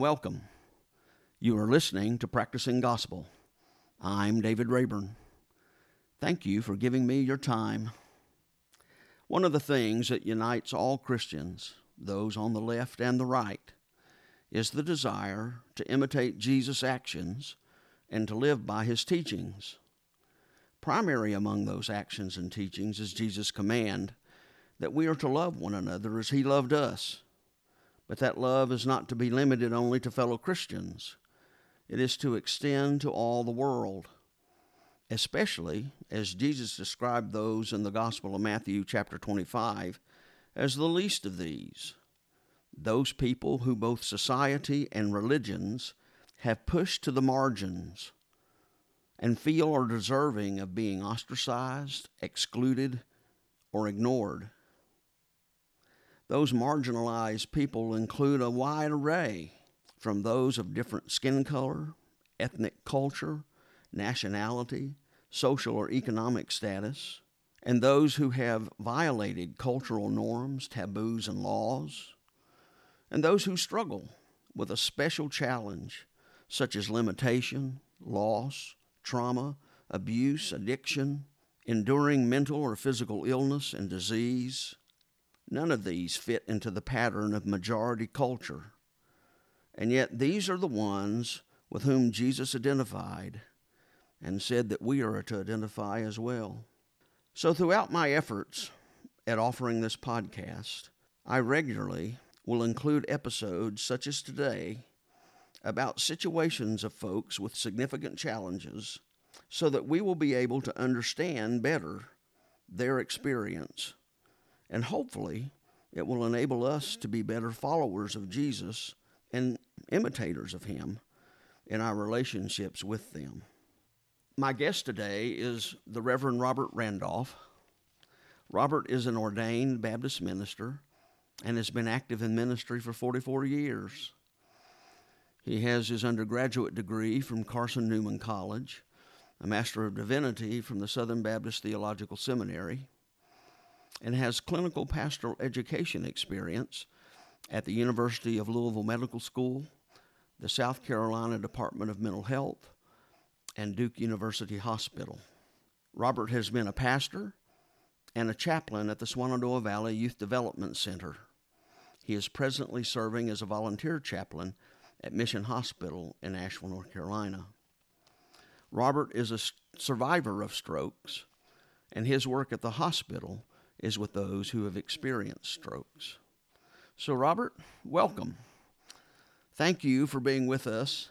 Welcome. You are listening to Practicing Gospel. I'm David Rayburn. Thank you for giving me your time. One of the things that unites all Christians, those on the left and the right, is the desire to imitate Jesus' actions and to live by his teachings. Primary among those actions and teachings is Jesus' command that we are to love one another as he loved us. But that love is not to be limited only to fellow Christians. It is to extend to all the world, especially as Jesus described those in the Gospel of Matthew, chapter 25, as the least of these. Those people who both society and religions have pushed to the margins and feel are deserving of being ostracized, excluded, or ignored. Those marginalized people include a wide array from those of different skin color, ethnic culture, nationality, social or economic status, and those who have violated cultural norms, taboos, and laws, and those who struggle with a special challenge such as limitation, loss, trauma, abuse, addiction, enduring mental or physical illness and disease. None of these fit into the pattern of majority culture. And yet, these are the ones with whom Jesus identified and said that we are to identify as well. So, throughout my efforts at offering this podcast, I regularly will include episodes such as today about situations of folks with significant challenges so that we will be able to understand better their experience. And hopefully, it will enable us to be better followers of Jesus and imitators of Him in our relationships with them. My guest today is the Reverend Robert Randolph. Robert is an ordained Baptist minister and has been active in ministry for 44 years. He has his undergraduate degree from Carson Newman College, a Master of Divinity from the Southern Baptist Theological Seminary, and has clinical pastoral education experience at the University of Louisville Medical School, the South Carolina Department of Mental Health, and Duke University Hospital. Robert has been a pastor and a chaplain at the Shenandoah Valley Youth Development Center. He is presently serving as a volunteer chaplain at Mission Hospital in Asheville, North Carolina. Robert is a survivor of strokes, and his work at the hospital is with those who have experienced strokes. So, Robert, welcome. Thank you for being with us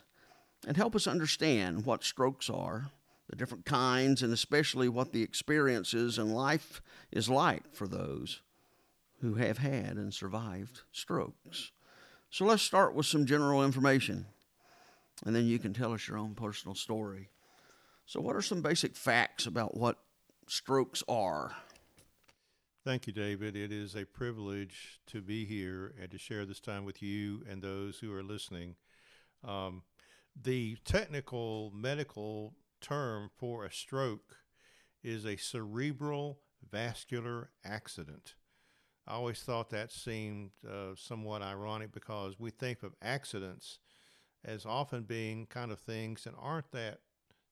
and help us understand what strokes are, the different kinds, and especially what the experiences in life is like for those who have had and survived strokes. So let's start with some general information, and then you can tell us your own personal story. So, what are some basic facts about what strokes are? Thank you, David. It is a privilege to be here and to share this time with you and those who are listening. Um, the technical medical term for a stroke is a cerebral vascular accident. I always thought that seemed uh, somewhat ironic because we think of accidents as often being kind of things that aren't that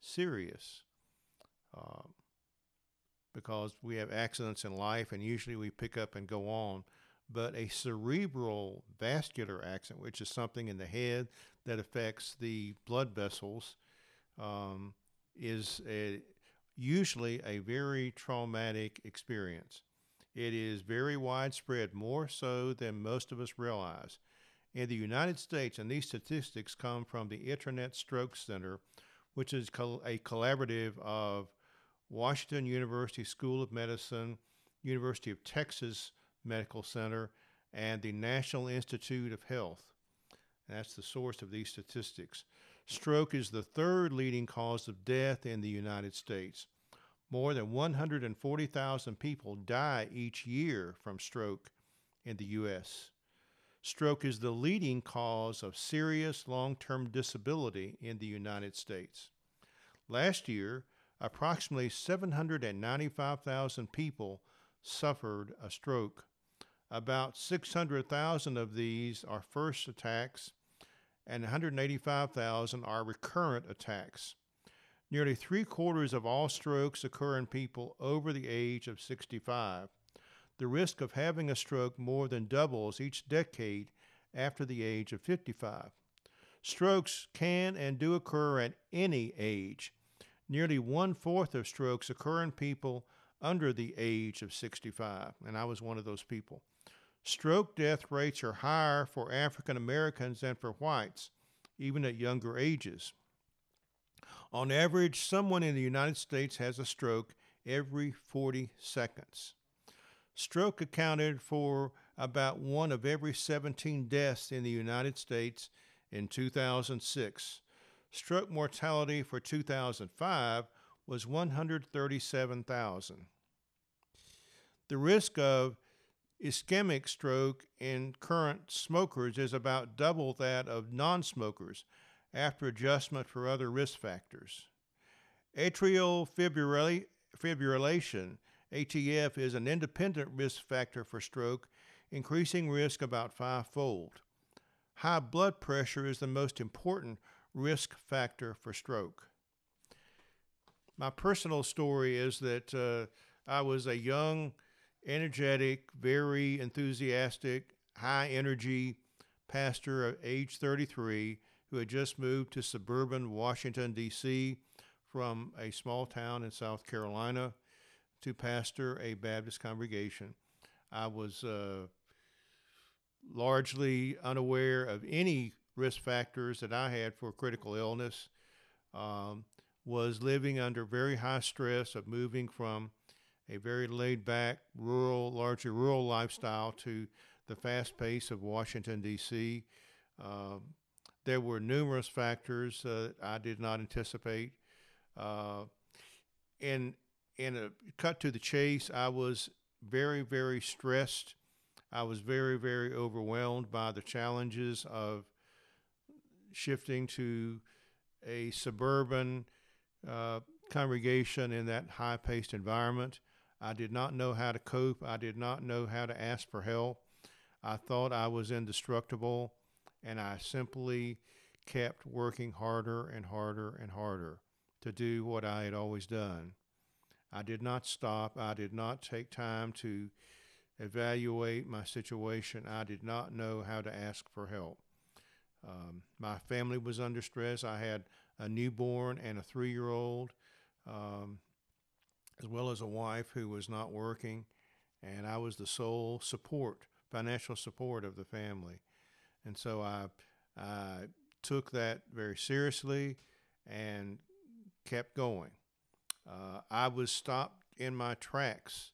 serious. Uh, because we have accidents in life and usually we pick up and go on. But a cerebral vascular accident, which is something in the head that affects the blood vessels, um, is a, usually a very traumatic experience. It is very widespread, more so than most of us realize. In the United States, and these statistics come from the Internet Stroke Center, which is a collaborative of Washington University School of Medicine, University of Texas Medical Center, and the National Institute of Health. That's the source of these statistics. Stroke is the third leading cause of death in the United States. More than 140,000 people die each year from stroke in the U.S. Stroke is the leading cause of serious long term disability in the United States. Last year, approximately 795,000 people suffered a stroke, About 600,000 of these are first attacks, and 185,000 are recurrent attacks. Nearly three quarters of all strokes occur in people over the age of 65. The risk of having a stroke more than doubles each decade after the age of 55. Strokes can and do occur at any age. Nearly one fourth of strokes occur in people under the age of 65, and I was one of those people. Stroke death rates are higher for African Americans than for whites, even at younger ages. On average, someone in the United States has a stroke every 40 seconds. Stroke accounted for about one of every 17 deaths in the United States in 2006. Stroke mortality for 2005 was 137,000. The risk of ischemic stroke in current smokers is about double that of non smokers after adjustment for other risk factors. Atrial fibrillation, ATF, is an independent risk factor for stroke, increasing risk about fivefold. High blood pressure is the most important risk factor for stroke. My personal story is that uh, I was a young, energetic, very enthusiastic, high energy pastor at age 33 who had just moved to suburban Washington, D.C. from a small town in South Carolina to pastor a Baptist congregation. I was uh, largely unaware of any risk factors that I had for critical illness. Um, was living under very high stress of moving from a very laid back, rural, largely rural lifestyle to the fast pace of Washington, D.C. Um, there were numerous factors uh, I did not anticipate. Uh, in in a cut to the chase, I was very very stressed. I was very very overwhelmed by the challenges of shifting to a suburban uh, congregation in that high paced environment. I did not know how to cope. I did not know how to ask for help. I thought I was indestructible and I simply kept working harder and harder and harder to do what I had always done. I did not stop. I did not take time to evaluate my situation. I did not know how to ask for help. Um, my family was under stress. I had a newborn and a three year old, um, as well as a wife who was not working. And I was the sole support, financial support of the family. And so I, I took that very seriously and kept going. Uh, I was stopped in my tracks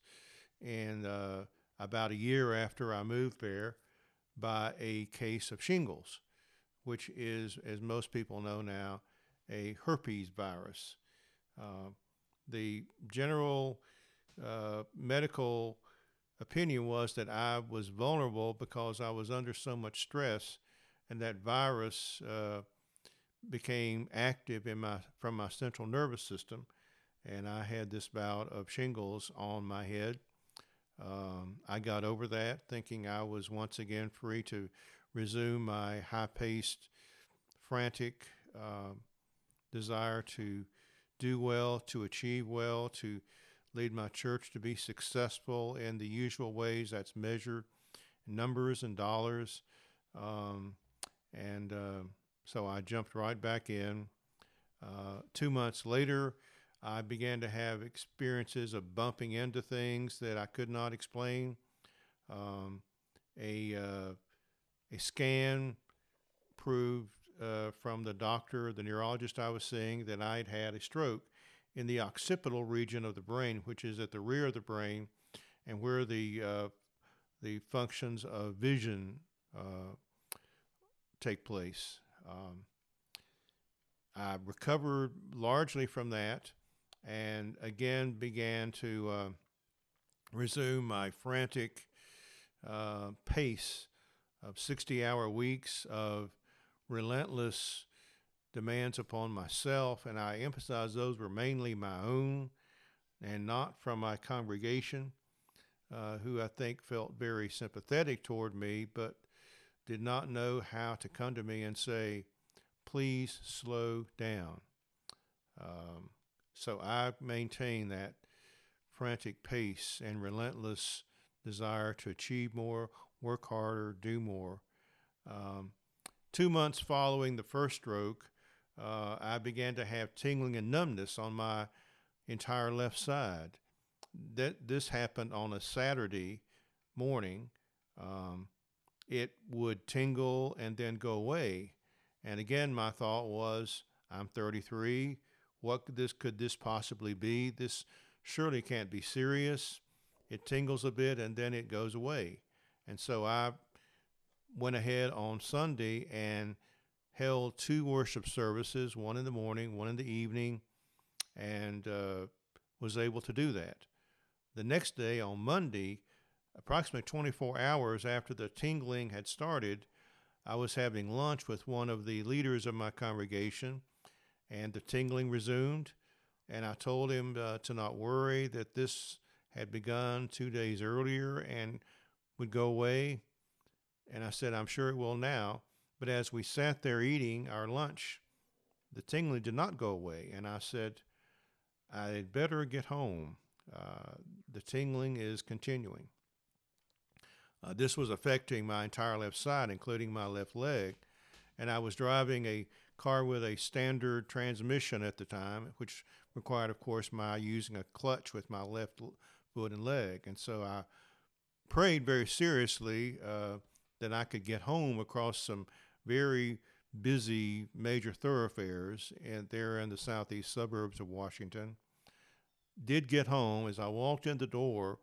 in uh, about a year after I moved there by a case of shingles, which is, as most people know now, a herpes virus. Uh, the general uh, medical opinion was that I was vulnerable because I was under so much stress, and that virus uh, became active in my from my central nervous system, and I had this bout of shingles on my head. Um, I got over that, thinking I was once again free to resume my high-paced, frantic uh, desire to do well, to achieve well, to lead my church to be successful in the usual ways that's measured numbers and dollars. Um, and uh, so I jumped right back in. Uh, two months later, I began to have experiences of bumping into things that I could not explain. Um, a, uh, a scan proved uh, from the doctor, the neurologist I was seeing, that I had had a stroke in the occipital region of the brain, which is at the rear of the brain, and where the uh, the functions of vision uh, take place. Um, I recovered largely from that, and again began to uh, resume my frantic uh, pace of 60-hour weeks of relentless demands upon myself, and I emphasize those were mainly my own and not from my congregation. uh, who I think felt very sympathetic toward me, but did not know how to come to me and say, please slow down. Um, so I maintain that frantic pace and relentless desire to achieve more, work harder, do more. Um, two months following the first stroke, uh, I began to have tingling and numbness on my entire left side. That this happened on a Saturday morning. Um, it would tingle and then go away. And again, my thought was, I'm 33. What could this could this possibly be? This surely can't be serious. It tingles a bit and then it goes away. And so I went ahead on Sunday and held two worship services, one in the morning, one in the evening, and uh, was able to do that. The next day, on Monday, approximately 24 hours after the tingling had started, I was having lunch with one of the leaders of my congregation, and the tingling resumed. And I told him uh, to not worry, that this had begun two days earlier and would go away. And I said, I'm sure it will now. But as we sat there eating our lunch, the tingling did not go away. And I said, I'd better get home. Uh, the tingling is continuing. Uh, this was affecting my entire left side, including my left leg. And I was driving a car with a standard transmission at the time, which required, of course, my using a clutch with my left foot and leg. And so I prayed very seriously uh, that I could get home across some very busy major thoroughfares and there in the southeast suburbs of Washington. Did get home as I walked in the door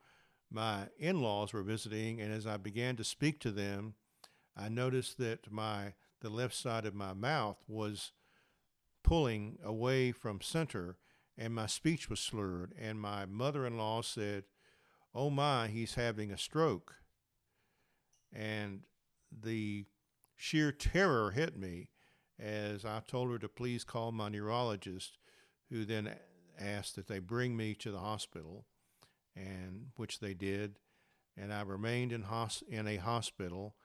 my in-laws were visiting, and as I began to speak to them, I noticed that my the left side of my mouth was pulling away from center, and my speech was slurred. And my mother-in-law said, "Oh my, he's having a stroke." And the sheer terror hit me as I told her to please call my neurologist, who then asked that they bring me to the hospital and which they did. And I remained in, hos- in a hospital,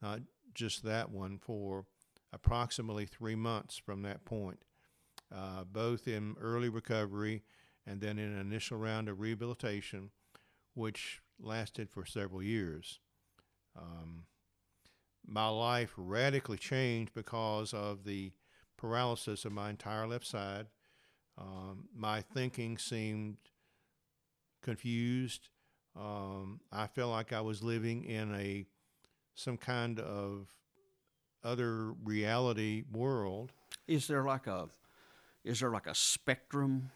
not just that one, for approximately three months from that point, uh, both in early recovery and then in an initial round of rehabilitation, which lasted for several years. Um, my life radically changed because of the paralysis of my entire left side. Um, my thinking seemed confused. Um, I felt like I was living in a some kind of other reality world. Is there like a is there like a spectrum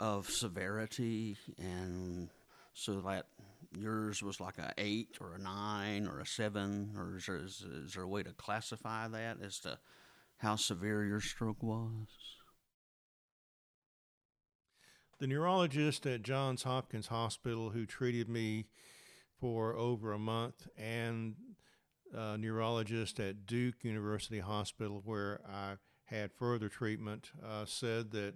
of severity and so that yours was like a eight or a nine or a seven or is there, is, is there a way to classify that as to how severe your stroke was? the neurologist at Johns Hopkins Hospital who treated me for over a month and a neurologist at Duke University Hospital where I had further treatment uh, said that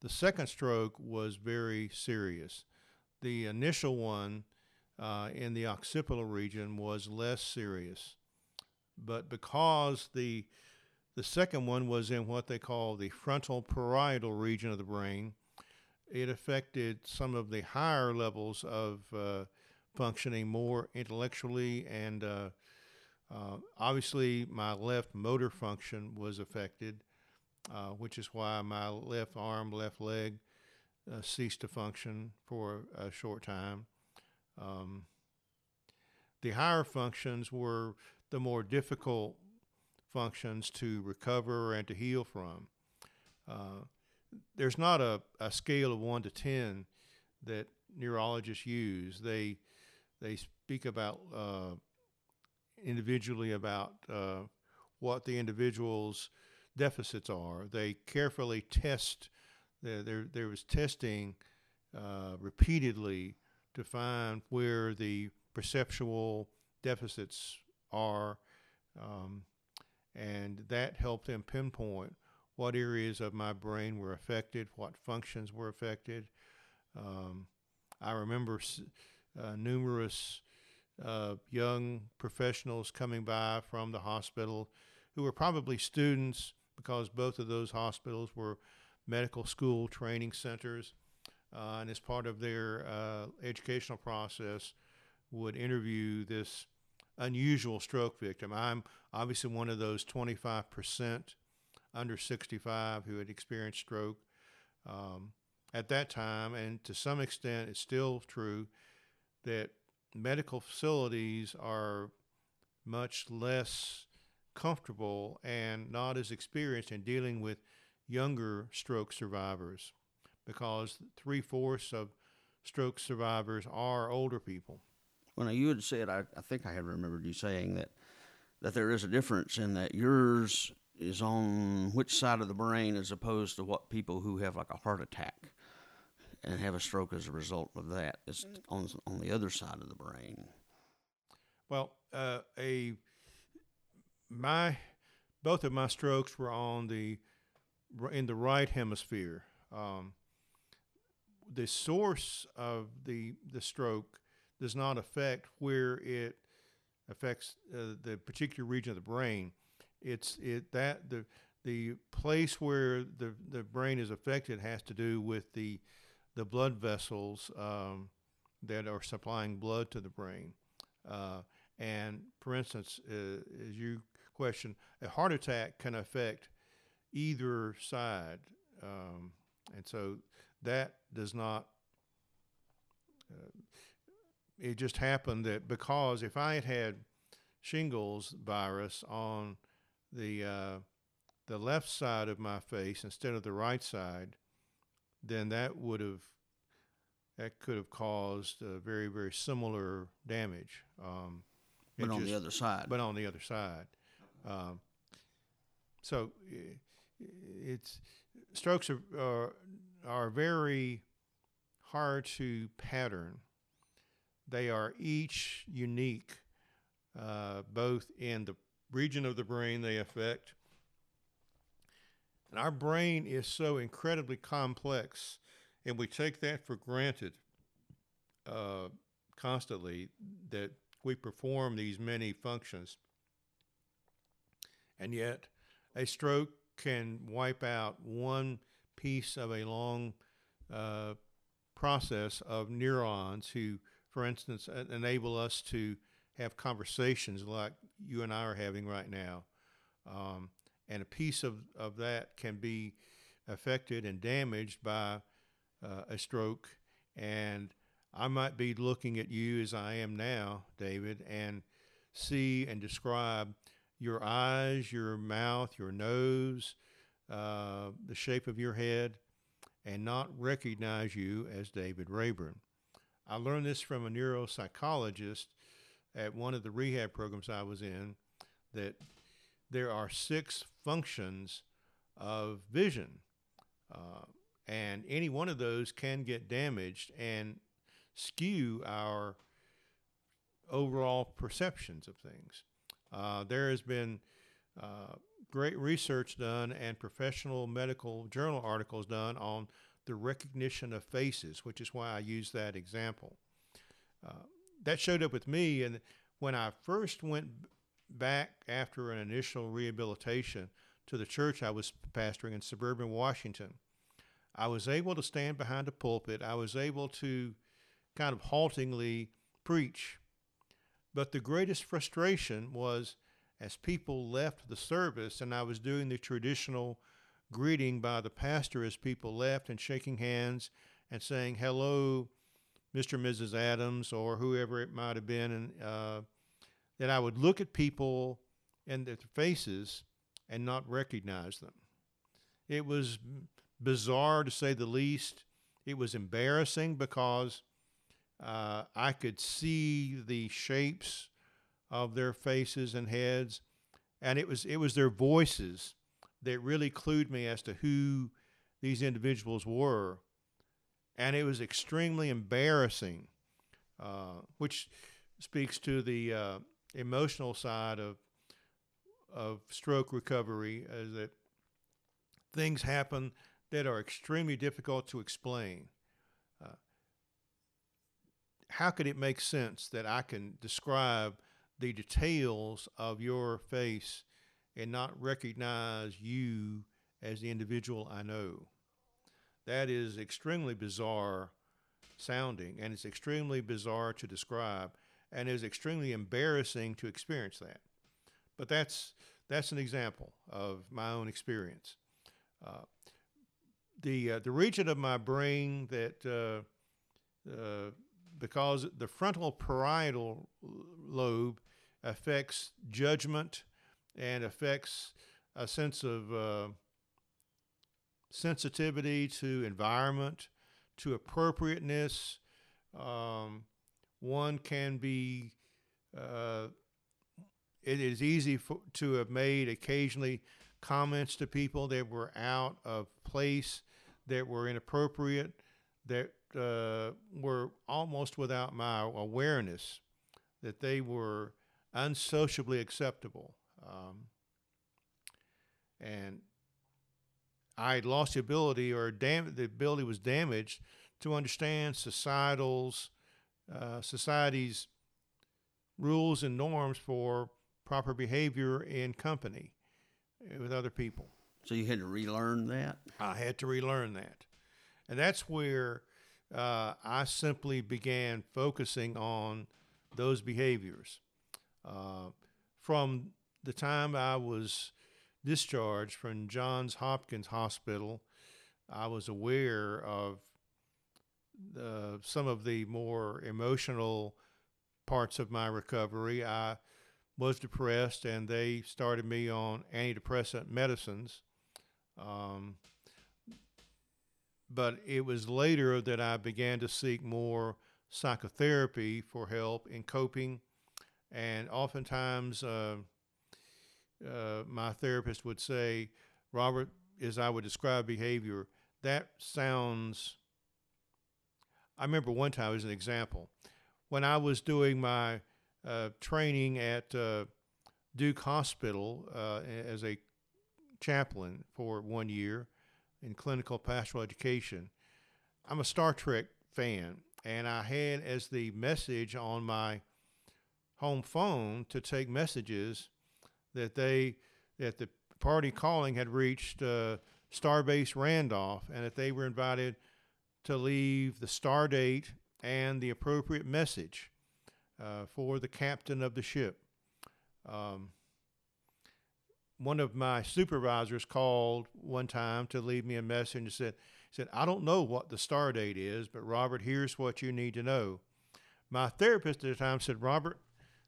the second stroke was very serious. The initial one uh, in the occipital region was less serious, but because the the second one was in what they call the frontal parietal region of the brain, it affected some of the higher levels of uh, functioning more intellectually and uh, uh, obviously my left motor function was affected uh, which is why my left arm left leg uh, ceased to function for a short time um, the higher functions were the more difficult functions to recover and to heal from uh, there's not a, a scale of one to ten that neurologists use. They they speak about uh, individually about uh, what the individual's deficits are. They carefully test. There there, there was testing uh, repeatedly to find where the perceptual deficits are, um, and that helped them pinpoint what areas of my brain were affected, what functions were affected. Um, I remember uh, numerous uh, young professionals coming by from the hospital who were probably students because both of those hospitals were medical school training centers. Uh, and as part of their uh, educational process, would interview this unusual stroke victim. I'm obviously one of those 25% under 65 who had experienced stroke um, at that time, and to some extent, it's still true that medical facilities are much less comfortable and not as experienced in dealing with younger stroke survivors because three fourths of stroke survivors are older people. Well, you had said, I, I think I had remembered you saying that that there is a difference in that yours is on which side of the brain as opposed to what people who have like a heart attack and have a stroke as a result of that is on on the other side of the brain. Well, uh, a my both of my strokes were on the in the right hemisphere. Um, the source of the the stroke does not affect where it affects uh, the particular region of the brain. It's it that the the place where the the brain is affected has to do with the the blood vessels um, that are supplying blood to the brain. Uh, and for instance, uh, as you question, a heart attack can affect either side, um, and so that does not. Uh, it just happened that because if I had had shingles virus on the uh, the left side of my face instead of the right side, then that would have that could have caused very very similar damage. Um, but on just, the other side. But on the other side. Um, so it's strokes are, are are very hard to pattern they are each unique, uh, both in the region of the brain they affect. And our brain is so incredibly complex, and we take that for granted uh, constantly that we perform these many functions. And yet, a stroke can wipe out one piece of a long uh, process of neurons who for instance, enable us to have conversations like you and I are having right now. Um, and a piece of, of that can be affected and damaged by uh, a stroke. And I might be looking at you as I am now, David, and see and describe your eyes, your mouth, your nose, uh, the shape of your head, and not recognize you as David Rayburn. I learned this from a neuropsychologist at one of the rehab programs I was in that there are six functions of vision. Uh, and any one of those can get damaged and skew our overall perceptions of things. Uh, there has been uh, great research done and professional medical journal articles done on the recognition of faces, which is why I use that example. Uh, that showed up with me, and when I first went back after an initial rehabilitation to the church I was pastoring in suburban Washington, I was able to stand behind a pulpit. I was able to kind of haltingly preach. But the greatest frustration was as people left the service and I was doing the traditional greeting by the pastor as people left and shaking hands and saying, hello, Mr. and Mrs. Adams, or whoever it might have been. And uh, that I would look at people and their faces and not recognize them. It was bizarre to say the least. It was embarrassing because uh, I could see the shapes of their faces and heads, and it was it was their voices that really clued me as to who these individuals were. And it was extremely embarrassing, uh, which speaks to the uh, emotional side of of stroke recovery, is that things happen that are extremely difficult to explain. How could it make sense that I can describe the details of your face and not recognize you as the individual I know? That is extremely bizarre sounding, and it's extremely bizarre to describe, and is extremely embarrassing to experience that. But that's that's an example of my own experience. Uh, the uh, the region of my brain that uh, uh because the frontal parietal lobe affects judgment and affects a sense of uh, sensitivity to environment, to appropriateness. Um, one can be, uh, it is easy for, to have made occasionally comments to people that were out of place, that were inappropriate, that uh, were almost without my awareness, that they were unsociably acceptable. Um, and I had lost the ability, or dam- the ability was damaged to understand societal's uh, society's rules and norms for proper behavior in company uh, with other people. So you had to relearn that. I had to relearn that, and that's where uh, I simply began focusing on those behaviors. Uh, from the time I was discharged from Johns Hopkins Hospital, I was aware of some of the more emotional parts of my recovery. I was depressed, and they started me on antidepressant medicines. Um, but it was later that I began to seek more psychotherapy for help in coping. And oftentimes, uh, uh, my therapist would say, Robert, as I would describe behavior, that sounds. I remember one time, as an example, when I was doing my uh, training at uh, Duke Hospital uh, as a chaplain for one year in clinical pastoral education. I'm a Star Trek fan, and I had as the message on my home phone to take messages that they that the party calling had reached uh, Starbase Randolph, and that they were invited to leave the star date and the appropriate message uh, for the captain of the ship. Um, one of my supervisors called one time to leave me a message and said, said, I don't know what the star date is, but Robert, here's what you need to know. My therapist at the time said, Robert,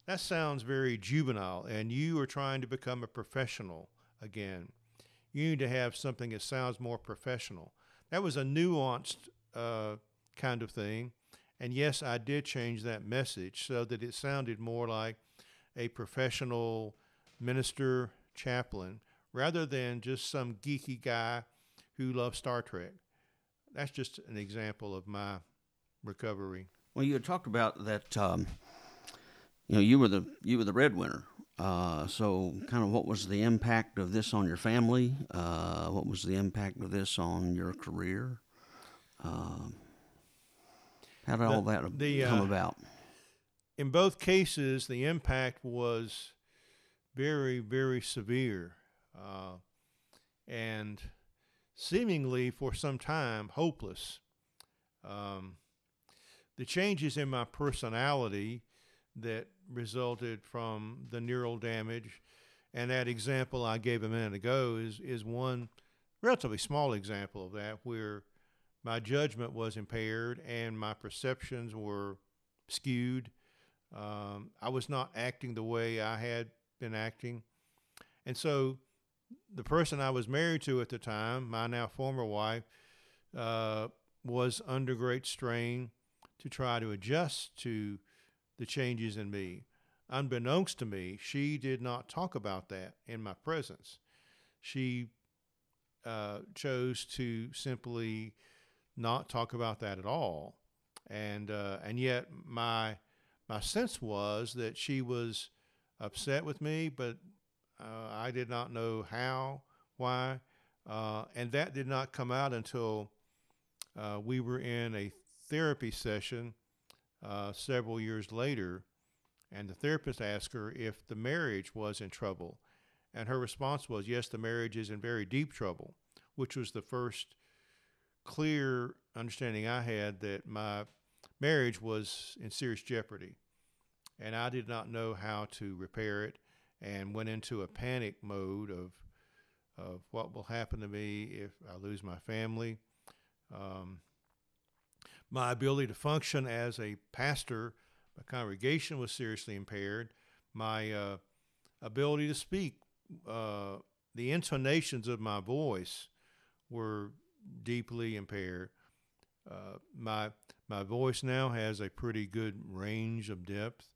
that sounds very juvenile, and you are trying to become a professional again. You need to have something that sounds more professional. That was a nuanced uh, kind of thing. And yes, I did change that message so that it sounded more like a professional minister chaplain rather than just some geeky guy who loves Star Trek. That's just an example of my recovery. Well, you had talked about that. Um, you know, you were the you were the breadwinner. Uh, so, kind of, what was the impact of this on your family? Uh, what was the impact of this on your career? Um, how did the, all that the, come uh, about? In both cases, the impact was very, very severe, uh, and seemingly for some time hopeless. Um, the changes in my personality that resulted from the neural damage, and that example I gave a minute ago is is one relatively small example of that, where my judgment was impaired and my perceptions were skewed. Um, I was not acting the way I had been acting. And so the person I was married to at the time, my now former wife, uh, was under great strain to try to adjust to the changes in me. Unbeknownst to me, she did not talk about that in my presence. She uh, chose to simply not talk about that at all, and uh, and yet my my sense was that she was upset with me, but uh, I did not know how, why, uh, and that did not come out until uh, we were in a therapy session uh, several years later, and the therapist asked her if the marriage was in trouble. And her response was, Yes, the marriage is in very deep trouble, which was the first clear understanding I had that my marriage was in serious jeopardy. And I did not know how to repair it and went into a panic mode of, of what will happen to me if I lose my family. Um, my ability to function as a pastor, my congregation was seriously impaired. My uh, ability to speak, uh, the intonations of my voice were deeply impaired. Uh, my my voice now has a pretty good range of depth.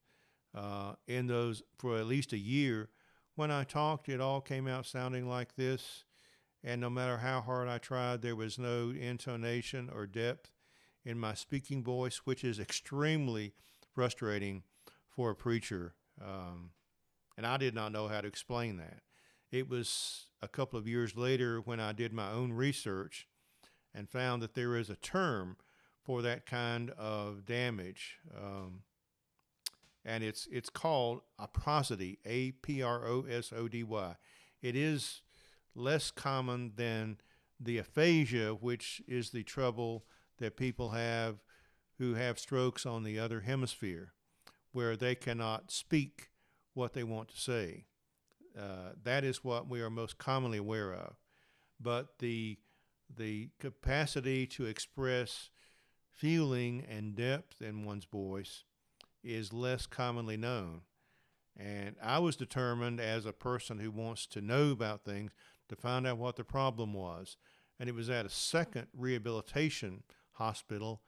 Uh, in those for at least a year, when I talked, it all came out sounding like this, and no matter how hard I tried, there was no intonation or depth in my speaking voice, which is extremely frustrating for a preacher. Um, and I did not know how to explain that. It was a couple of years later when I did my own research and found that there is a term for that kind of damage. Um, and it's it's called aprosody, A P R O S O D Y. It is less common than the aphasia, which is the trouble that people have who have strokes on the other hemisphere, where they cannot speak what they want to say. Uh, that is what we are most commonly aware of. But the the capacity to express feeling and depth in one's voice is less commonly known. And I was determined as a person who wants to know about things to find out what the problem was. And it was at a second rehabilitation hospital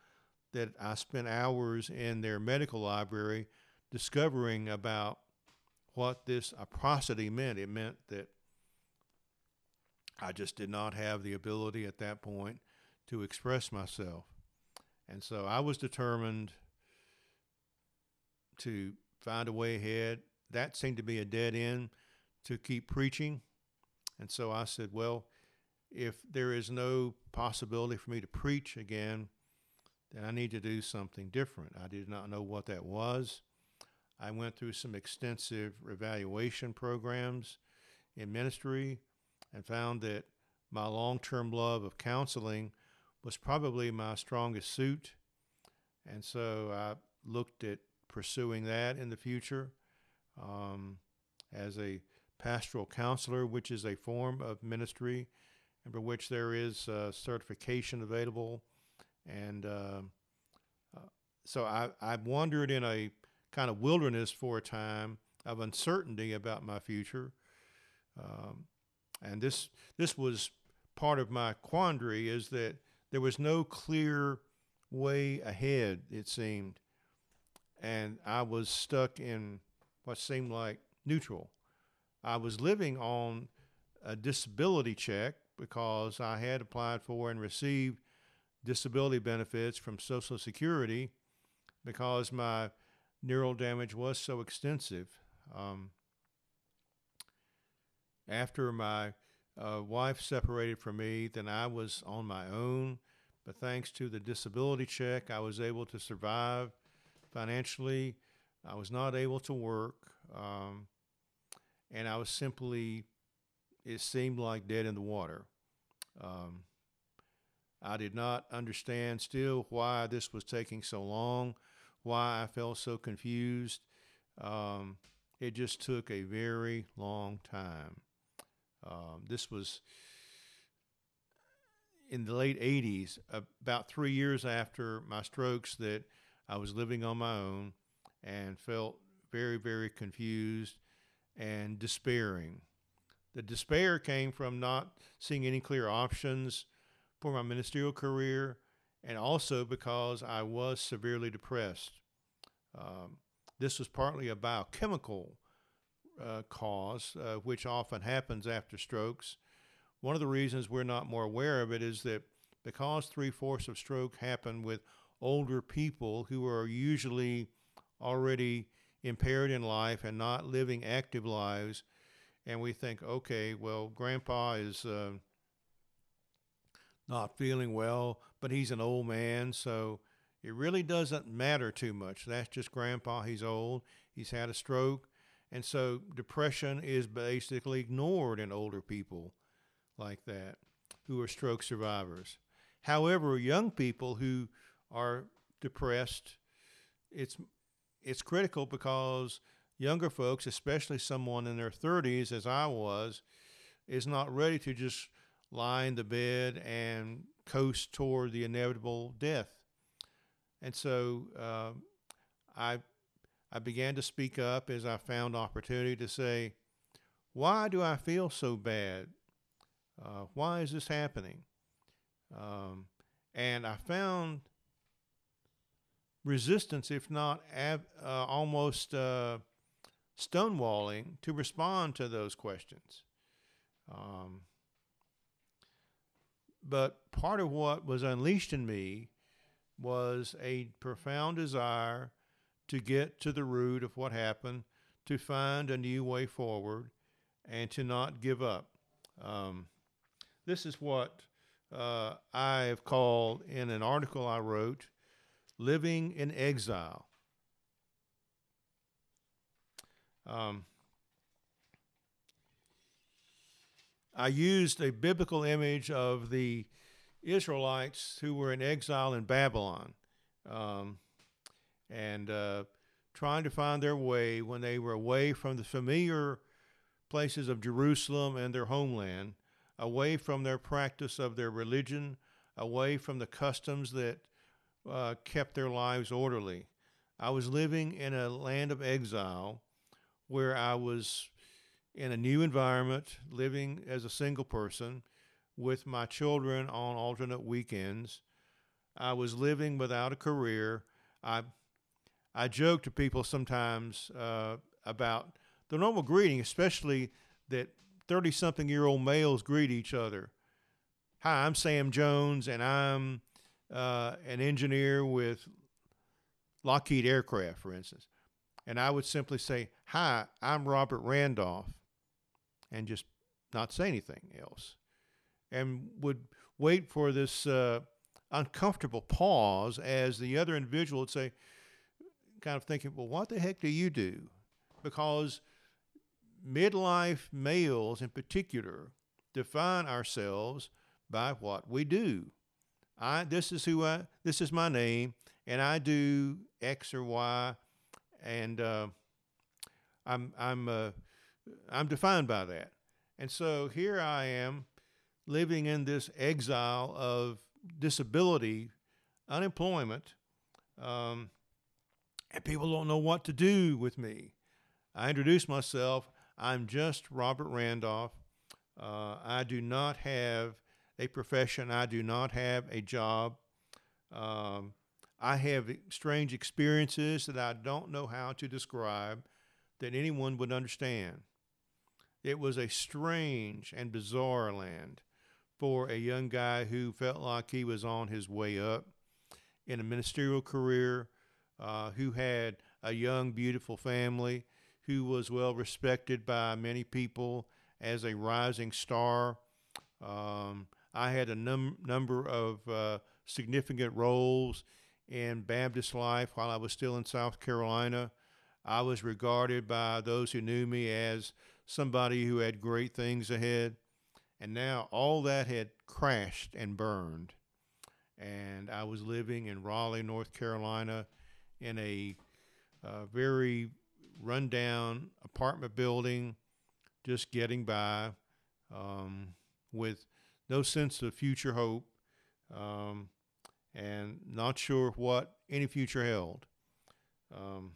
that I spent hours in their medical library discovering about what this aprosody meant. It meant that I just did not have the ability at that point to express myself. And so I was determined to find a way ahead. That seemed to be a dead end to keep preaching. And so I said, well, if there is no possibility for me to preach again, then I need to do something different. I did not know what that was. I went through some extensive evaluation programs in ministry and found that my long term love of counseling was probably my strongest suit. And so I looked at pursuing that in the future um, as a pastoral counselor, which is a form of ministry and for which there is uh, certification available. And uh, uh, so I, I wandered in a kind of wilderness for a time of uncertainty about my future. Um, and this, this was part of my quandary is that there was no clear way ahead, it seemed. And I was stuck in what seemed like neutral. I was living on a disability check because I had applied for and received disability benefits from Social Security because my neural damage was so extensive. Um, after my uh, wife separated from me, then I was on my own. But thanks to the disability check, I was able to survive financially. I was not able to work. Um, and I was simply it seemed like dead in the water. Um, I did not understand still why this was taking so long, why I felt so confused. Um, it just took a very long time. Um, this was in the late 80s, about three years after my strokes, that I was living on my own and felt very, very confused and despairing. The despair came from not seeing any clear options for my ministerial career and also because I was severely depressed. Um, this was partly a biochemical uh, cause, uh, which often happens after strokes. One of the reasons we're not more aware of it is that because three fourths of stroke happen with older people who are usually already impaired in life and not living active lives, and we think, okay, well, grandpa is uh, not feeling well, but he's an old man, so It really doesn't matter too much. That's just grandpa. He's old. He's had a stroke. And so depression is basically ignored in older people like that who are stroke survivors. However, young people who are depressed, it's it's critical because younger folks, especially someone in their 30s as I was, is not ready to just lie in the bed and coast toward the inevitable death. And so uh, I I began to speak up as I found opportunity to say, why do I feel so bad? Uh, why is this happening? Um, and I found resistance, if not ab- uh, almost uh, stonewalling, to respond to those questions. Um, but part of what was unleashed in me was a profound desire to get to the root of what happened, to find a new way forward, and to not give up. Um, this is what uh, I have called in an article I wrote Living in Exile. Um, I used a biblical image of the Israelites who were in exile in Babylon. Um, and uh, trying to find their way when they were away from the familiar places of Jerusalem and their homeland, away from their practice of their religion, away from the customs that uh, kept their lives orderly. I was living in a land of exile where I was in a new environment, living as a single person with my children on alternate weekends. I was living without a career. I I joke to people sometimes uh, about the normal greeting, especially that 30 something year old males greet each other. Hi, I'm Sam Jones, and I'm uh, an engineer with Lockheed Aircraft, for instance. And I would simply say, Hi, I'm Robert Randolph, and just not say anything else. And would wait for this uh, uncomfortable pause as the other individual would say, kind of thinking, well, what the heck do you do? Because midlife males in particular define ourselves by what we do. I this is who I this is my name, and I do X or Y, and uh, I'm I'm uh, I'm defined by that. And so here I am, living in this exile of disability, unemployment, um, and people don't know what to do with me. I introduce myself. I'm just Robert Randolph. Uh, I do not have a profession. I do not have a job. Um, I have strange experiences that I don't know how to describe that anyone would understand. It was a strange and bizarre land for a young guy who felt like he was on his way up in a ministerial career, uh, who had a young, beautiful family, who was well respected by many people as a rising star. Um, I had a num- number of uh, significant roles in Baptist life while I was still in South Carolina. I was regarded by those who knew me as somebody who had great things ahead. And now all that had crashed and burned. And I was living in Raleigh, North Carolina, in a uh, very rundown apartment building, just getting by um, with no sense of future hope um, and not sure what any future held. Um,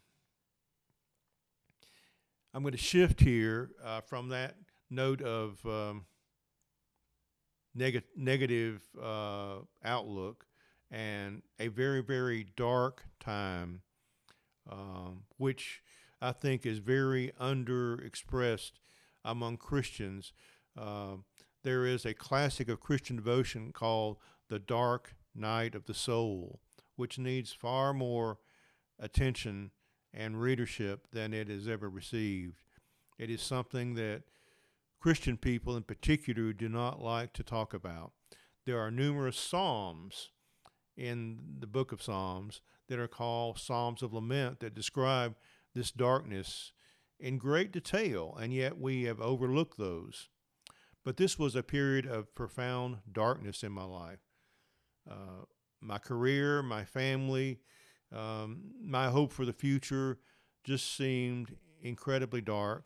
I'm going to shift here uh, from that note of um, neg- negative uh, outlook and a very, very dark time, um, which I think is very underexpressed among Christians. Uh, there is a classic of Christian devotion called The Dark Night of the Soul, which needs far more attention and readership than it has ever received. It is something that Christian people in particular do not like to talk about. There are numerous psalms in the book of Psalms that are called Psalms of Lament that describe this darkness in great detail, and yet we have overlooked those. But this was a period of profound darkness in my life. Uh, my career, my family, um, my hope for the future just seemed incredibly dark,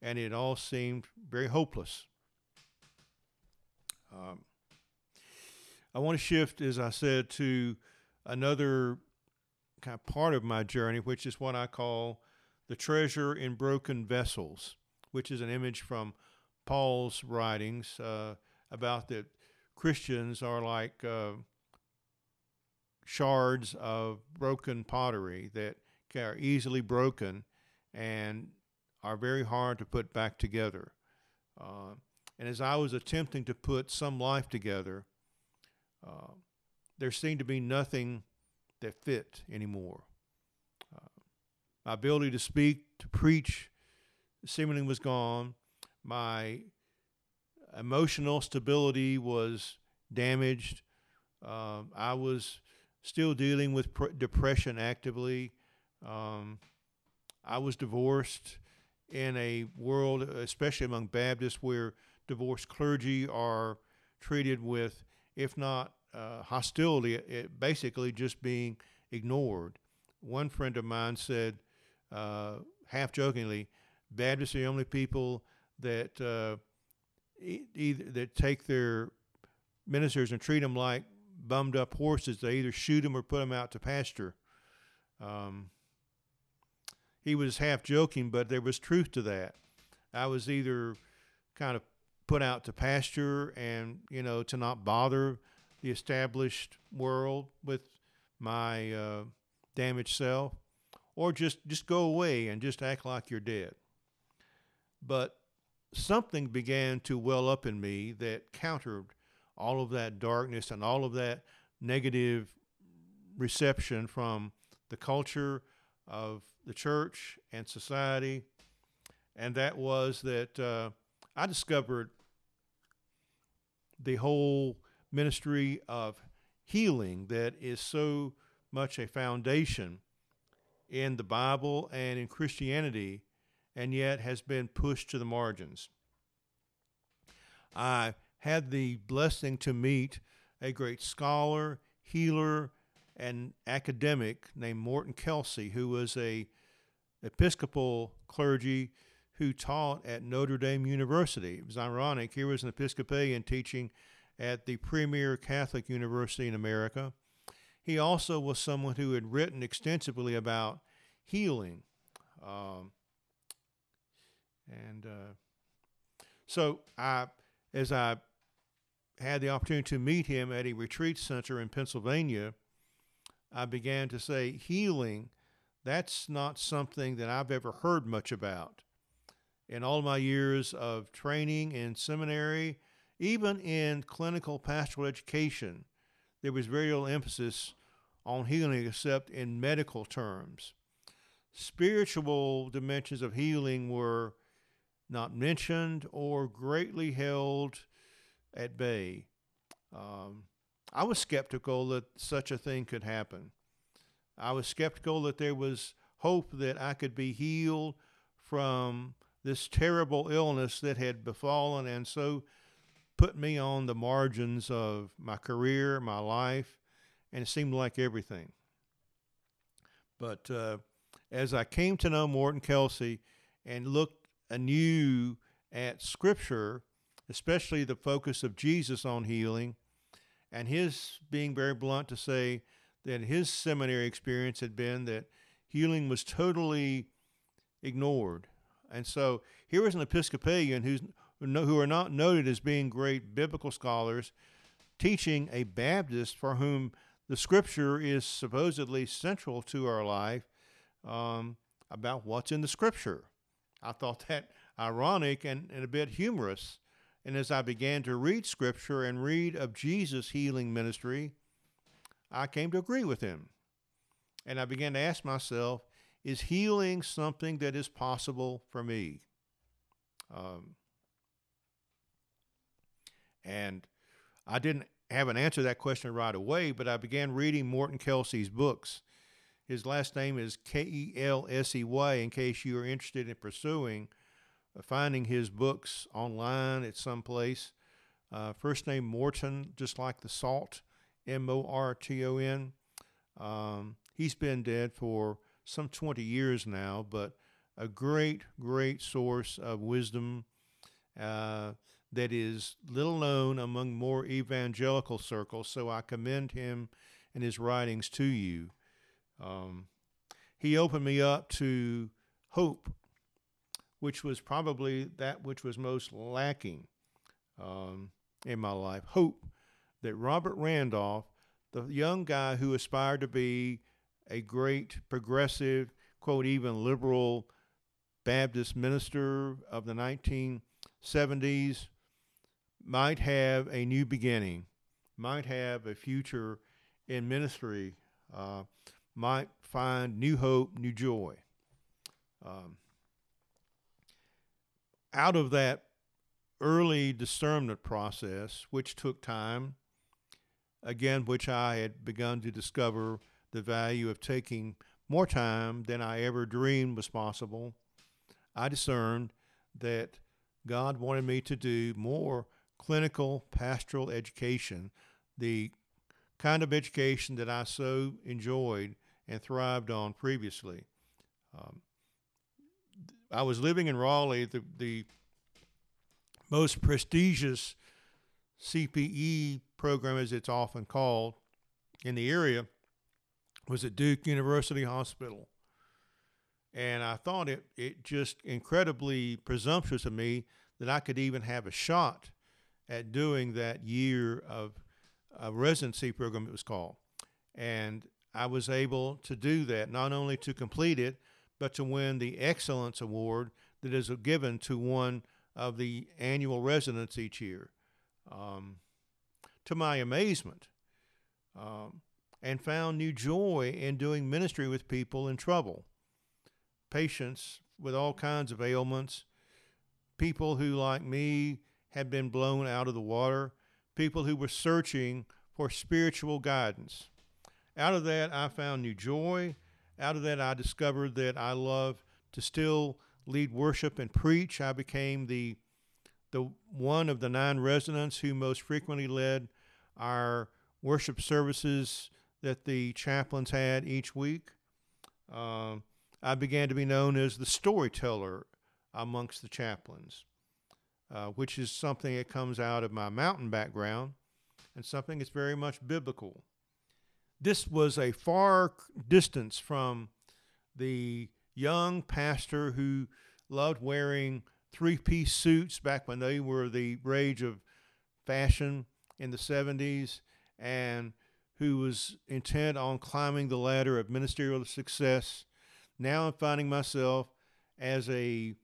and it all seemed very hopeless. Um, I want to shift, as I said, to another kind of part of my journey, which is what I call the treasure in broken vessels, which is an image from Paul's writings uh, about that Christians are like uh, shards of broken pottery that are easily broken and are very hard to put back together. Uh, and as I was attempting to put some life together, uh, there seemed to be nothing that fit anymore. Uh, my ability to speak, to preach, seemingly was gone. My emotional stability was damaged. Um, I was still dealing with pr- depression actively. Um, I was divorced in a world, especially among Baptists, where divorced clergy are treated with, if not uh, hostility, it basically just being ignored. One friend of mine said, uh, half jokingly, Baptists are the only people that uh, either that take their ministers and treat them like bummed up horses. They either shoot them or put them out to pasture. Um, he was half joking, but there was truth to that. I was either kind of put out to pasture and you know to not bother the established world with my uh, damaged self, or just just go away and just act like you're dead. But something began to well up in me that countered all of that darkness and all of that negative reception from the culture of the church and society. And that was that uh, I discovered the whole ministry of healing that is so much a foundation in the Bible and in Christianity, and yet has been pushed to the margins. I had the blessing to meet a great scholar, healer, and academic named Morton Kelsey, who was a Episcopal clergy who taught at Notre Dame University. It was ironic. Here was an Episcopalian teaching at the premier Catholic university in America. He also was someone who had written extensively about healing. Um, and uh, so I, as I had the opportunity to meet him at a retreat center in Pennsylvania, I began to say, healing, that's not something that I've ever heard much about. In all my years of training in seminary, even in clinical pastoral education, there was very little emphasis on healing except in medical terms. Spiritual dimensions of healing were not mentioned or greatly held at bay. Um, I was skeptical that such a thing could happen. I was skeptical that there was hope that I could be healed from this terrible illness that had befallen and so put me on the margins of my career, my life, and it seemed like everything. But uh, as I came to know Morton Kelsey and looked anew at Scripture, especially the focus of Jesus on healing, and his being very blunt to say that his seminary experience had been that healing was totally ignored. And so here was an Episcopalian who's, who are not noted as being great biblical scholars teaching a Baptist for whom the scripture is supposedly central to our life um, about what's in the scripture. I thought that ironic and, and a bit humorous. And as I began to read scripture and read of Jesus' healing ministry, I came to agree with him. And I began to ask myself, is healing something that is possible for me? Um, and I didn't have an answer to that question right away, but I began reading Morton Kelsey's books. His last name is K E L S E Y, in case you are interested in pursuing uh, finding his books online at some place. Uh, first name Morton, just like the salt, M O R T O N. Um, he's been dead for some 20 years now, but a great, great source of wisdom uh, that is little known among more evangelical circles. So I commend him and his writings to you. Um, he opened me up to hope, which was probably that which was most lacking um, in my life. Hope that Robert Randolph, the young guy who aspired to be a great progressive, quote, even liberal Baptist minister of the 1970s, might have a new beginning, might have a future in ministry, uh, might find new hope, new joy. Um, out of that early discernment process, which took time, again, which I had begun to discover the value of taking more time than I ever dreamed was possible, I discerned that God wanted me to do more clinical pastoral education, the kind of education that I so enjoyed and thrived on previously. Um, I was living in Raleigh, the, the most prestigious CPE program, as it's often called, in the area was at Duke University Hospital. And I thought it, it just incredibly presumptuous of me that I could even have a shot at doing that year of a residency program, it was called. And I was able to do that, not only to complete it, but to win the Excellence Award that is given to one of the annual residents each year. Um, to my amazement, um, and found new joy in doing ministry with people in trouble, patients with all kinds of ailments, people who, like me, had been blown out of the water, people who were searching for spiritual guidance. Out of that, I found new joy. Out of that, I discovered that I love to still lead worship and preach. I became the the one of the nine residents who most frequently led our worship services that the chaplains had each week. Um, I began to be known as the storyteller amongst the chaplains uh, which is something that comes out of my mountain background and something that's very much biblical. This was a far distance from the young pastor who loved wearing three piece suits back when they were the rage of fashion in the 70s and who was intent on climbing the ladder of ministerial success. Now I'm finding myself as a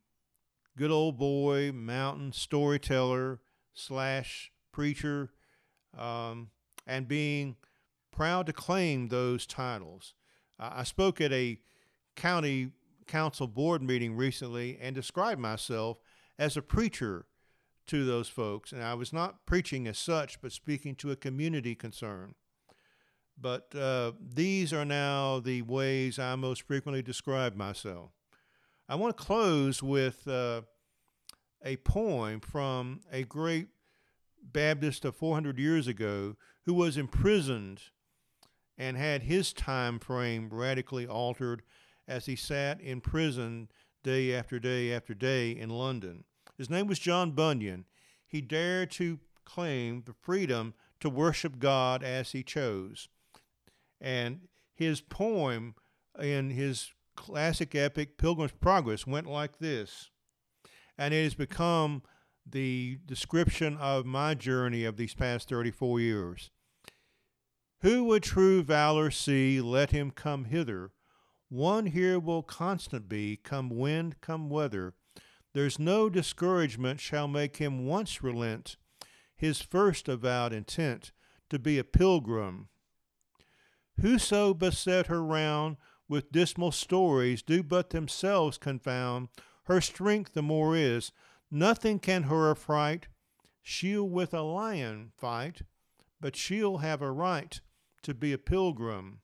good old boy, mountain storyteller slash preacher, um, and being proud to claim those titles. Uh, I spoke at a county council board meeting recently and described myself as a preacher to those folks. And I was not preaching as such, but speaking to a community concern. But uh, these are now the ways I most frequently describe myself. I want to close with uh, a poem from a great Baptist of 400 years ago who was imprisoned and had his time frame radically altered as he sat in prison day after day after day in London. His name was John Bunyan. He dared to claim the freedom to worship God as he chose. And his poem in his classic epic Pilgrim's Progress went like this And it has become the description of my journey of these past 34 years. Who would true valor see, let him come hither. One here will constant be, come wind, come weather. There's no discouragement shall make him once relent his first avowed intent to be a pilgrim. Whoso beset her round with dismal stories do but themselves confound. Her strength the more is, nothing can her affright. She'll with a lion fight, but she'll have a right to be a pilgrim.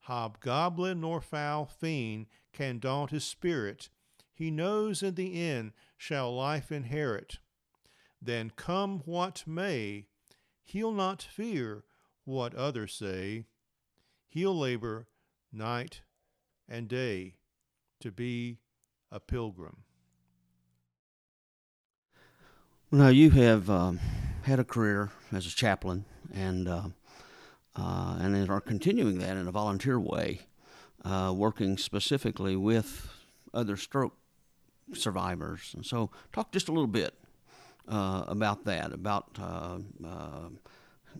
Hobgoblin nor foul fiend can daunt his spirit. He knows in the end shall life inherit. Then come what may, he'll not fear what others say. He'll labor night and day to be a pilgrim. Now you have um, had a career as a chaplain and uh, uh, and are continuing that in a volunteer way, uh, working specifically with other stroke survivors. And so, talk just a little bit uh, about that, about uh, uh,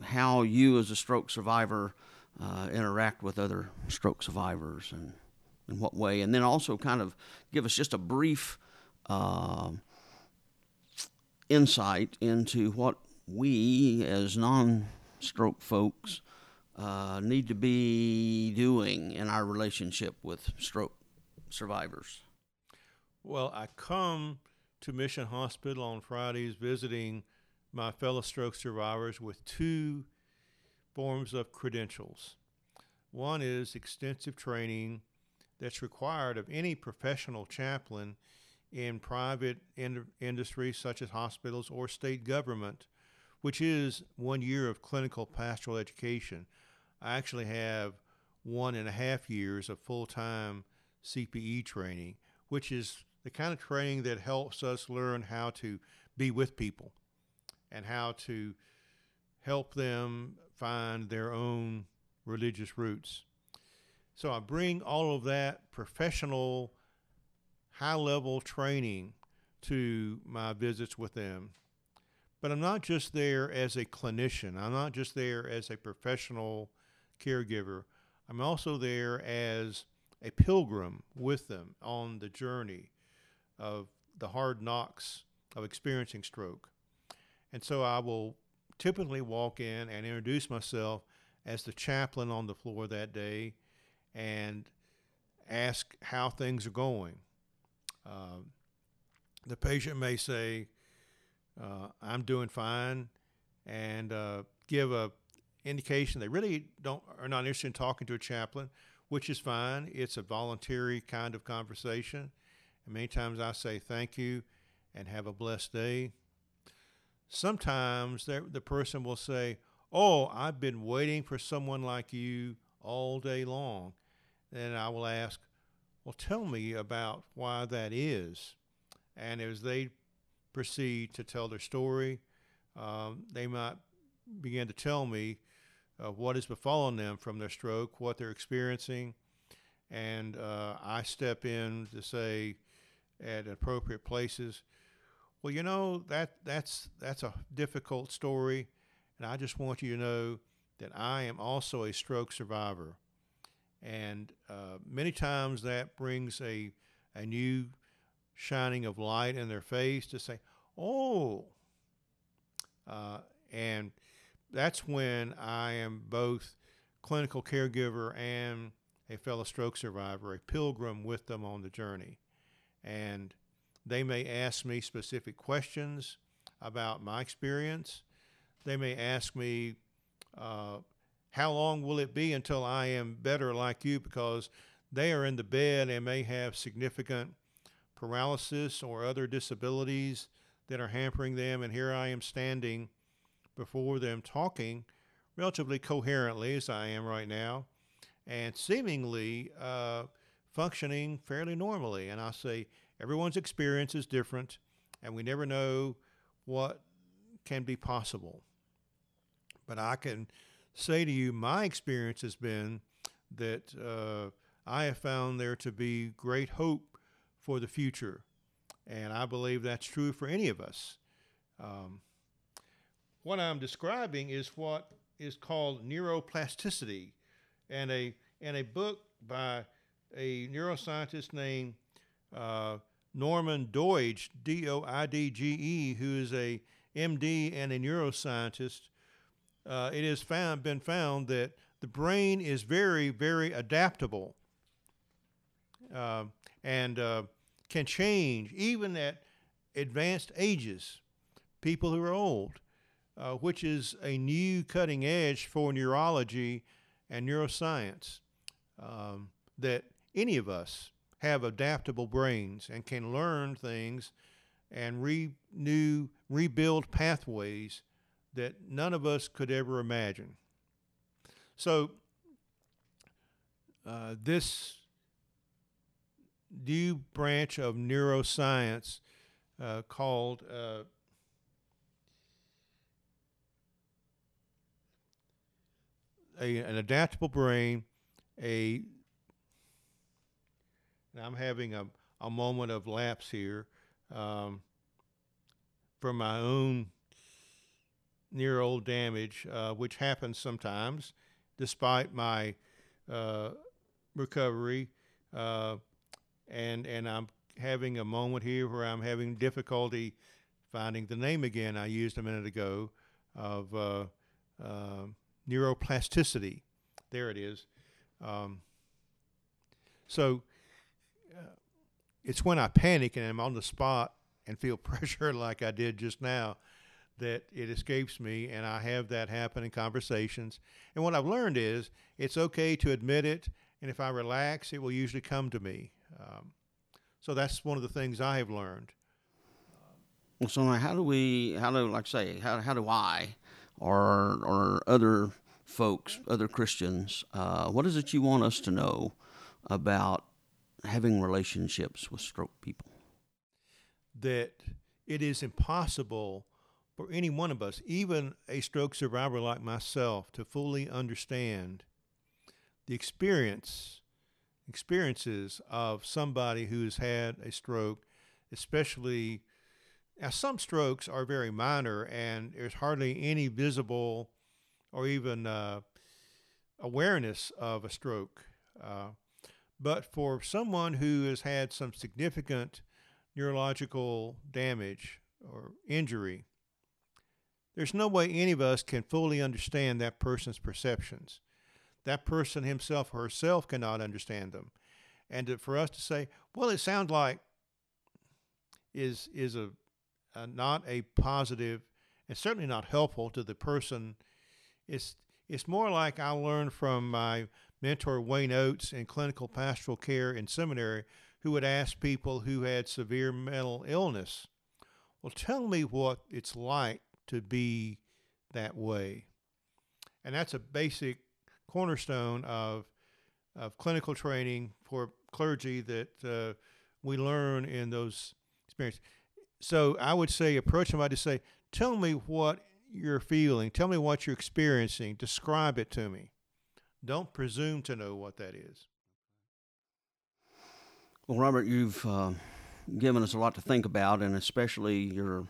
how you, as a stroke survivor, interact with other stroke survivors and in what way, and then also kind of give us just a brief insight into what we as non stroke folks uh, need to be doing in our relationship with stroke survivors? Well, I come to Mission Hospital on Fridays visiting my fellow stroke survivors with two forms of credentials. One is extensive training that's required of any professional chaplain in private in- industry such as hospitals or state government, which is one year of clinical pastoral education. I actually have one and a half years of full time CPE training, which is the kind of training that helps us learn how to be with people and how to help them find their own religious roots. So I bring all of that professional high level training to my visits with them. But I'm not just there as a clinician, I'm not just there as a professional caregiver. I'm also there as a pilgrim with them on the journey of the hard knocks of experiencing stroke. And so I will typically walk in and introduce myself as the chaplain on the floor that day and ask how things are going. Uh, the patient may say, uh, I'm doing fine, and uh, give a indication they really don't are not interested in talking to a chaplain, which is fine. It's a voluntary kind of conversation. And many times I say thank you and have a blessed day. Sometimes the person will say, Oh, I've been waiting for someone like you all day long. And I will ask, well, tell me about why that is. And as they proceed to tell their story, um, they might begin to tell me uh, what has befallen them from their stroke, what they're experiencing. And uh, I step in to say at appropriate places, well, you know, that, that's, that's a difficult story. And I just want you to know that I am also a stroke survivor. And uh, many times that brings a, a new shining of light in their face to say, oh, uh, and that's when I am both clinical caregiver and a fellow stroke survivor, a pilgrim with them on the journey. And they may ask me specific questions about my experience. They may ask me uh, how long will it be until I am better like you? Because they are in the bed and may have significant paralysis or other disabilities that are hampering them. And here I am standing before them talking relatively coherently, as I am right now, and seemingly uh, functioning fairly normally. And I say, everyone's experience is different, and we never know what can be possible. But I can say to you, my experience has been that uh, I have found there to be great hope for the future. And I believe that's true for any of us. Um, what I'm describing is what is called neuroplasticity. And a, and a book by a neuroscientist named uh, Norman Doidge, D O I D G E, who is a MD and a neuroscientist, uh, it has found, been found that the brain is very, very adaptable uh, and uh, can change even at advanced ages. People who are old, uh, which is a new cutting edge for neurology and neuroscience. Um, that any of us have adaptable brains and can learn things and renew, rebuild pathways that none of us could ever imagine. So, uh, this new branch of neuroscience uh, called a, an adaptable brain, a I'm having a, a moment of lapse here um, from my own neural damage, uh, which happens sometimes, despite my uh, recovery. Uh, and and I'm having a moment here where I'm having difficulty finding the name again I used a minute ago of uh, uh, neuroplasticity. There it is. Um, so uh, it's when I panic and I'm on the spot and feel pressure like I did just now that it escapes me and I have that happen in conversations. And what I've learned is it's okay to admit it, and if I relax, it will usually come to me. Um, so that's one of the things I have learned. So how do we, how do, like say, how, how do I or, or other folks, other Christians, uh, what is it you want us to know about having relationships with stroke people? That it is impossible for any one of us, even a stroke survivor like myself, to fully understand the experience experiences of somebody who's had a stroke, especially now some strokes are very minor and there's hardly any visible or even uh, awareness of a stroke. Uh, but for someone who has had some significant neurological damage or injury, there's no way any of us can fully understand that person's perceptions. That person himself or herself cannot understand them. And for us to say, well, it sounds like is is a, a not a positive and certainly not helpful to the person. It's it's more like I learned from my mentor Wayne Oates in clinical pastoral care in seminary, who would ask people who had severe mental illness, "Well, tell me what it's like to be that way. And that's a basic cornerstone of, of clinical training for clergy that uh, we learn in those experiences. So I would say, approach somebody to say, tell me what you're feeling, tell me what you're experiencing, describe it to me. Don't presume to know what that is. Well, Robert, you've uh, given us a lot to think about, and especially your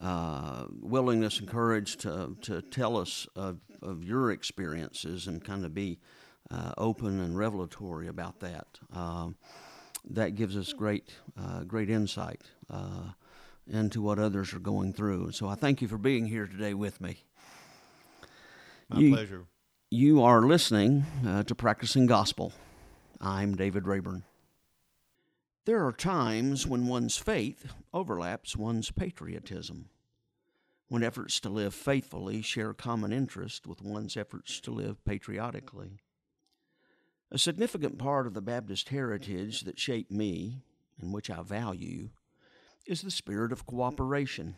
uh, willingness and courage to, to tell us of, of your experiences and kind of be uh, open and revelatory about that. Um, that gives us great, uh, great insight uh, into what others are going through. So I thank you for being here today with me. My you, pleasure. You are listening uh, to Practicing Gospel. I'm David Rayburn. There are times when one's faith overlaps one's patriotism, when efforts to live faithfully share common interest with one's efforts to live patriotically. A significant part of the Baptist heritage that shaped me, and which I value, is the spirit of cooperation.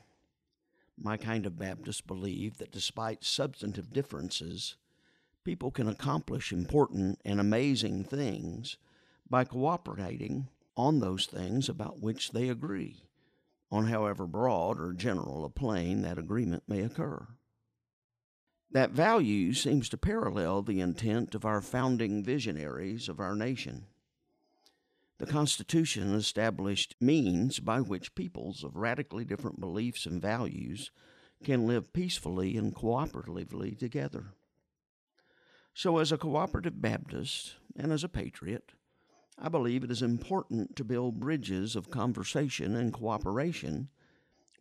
My kind of Baptists believe that despite substantive differences, people can accomplish important and amazing things by cooperating on those things about which they agree, on however broad or general a plane that agreement may occur. That value seems to parallel the intent of our founding visionaries of our nation. The Constitution established means by which peoples of radically different beliefs and values can live peacefully and cooperatively together. So, as a cooperative Baptist and as a patriot, I believe it is important to build bridges of conversation and cooperation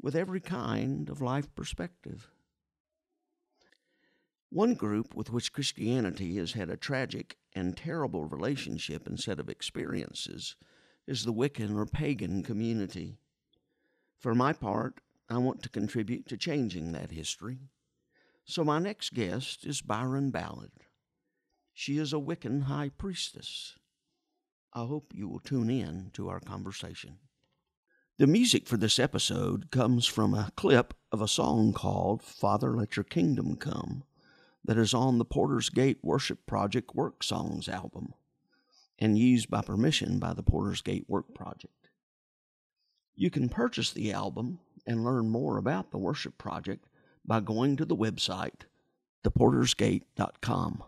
with every kind of life perspective. One group with which Christianity has had a tragic and terrible relationship set of experiences is the Wiccan or pagan community. For my part, I want to contribute to changing that history So, my next guest is Byron Ballard. She is a Wiccan high priestess. I hope you will tune in to our conversation. The music for this episode comes from a clip of a song called Father Let Your Kingdom Come that is on the Porter's Gate Worship Project Work Songs album and used by permission by the Porter's Gate Work Project. You can purchase the album and learn more about the Worship Project by going to the website theportersgate.com.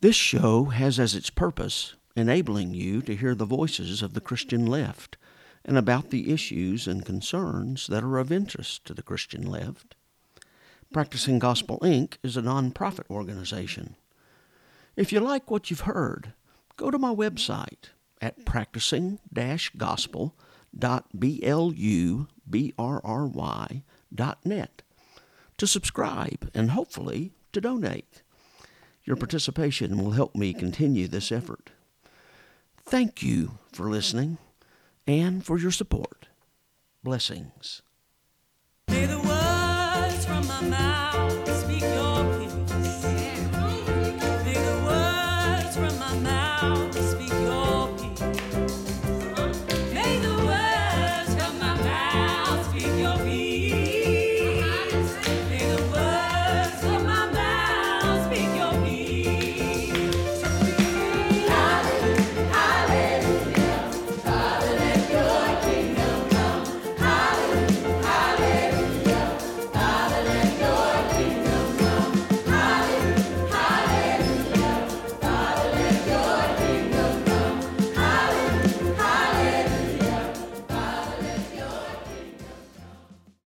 This show has as its purpose enabling you to hear the voices of the Christian left and about the issues and concerns that are of interest to the Christian left. Practicing Gospel Inc. is a nonprofit organization. If you like what you've heard, go to my website at practicing-gospel.blubrry.net to subscribe and hopefully to donate. Your participation will help me continue this effort. Thank you for listening and for your support. Blessings from my mouth. Speak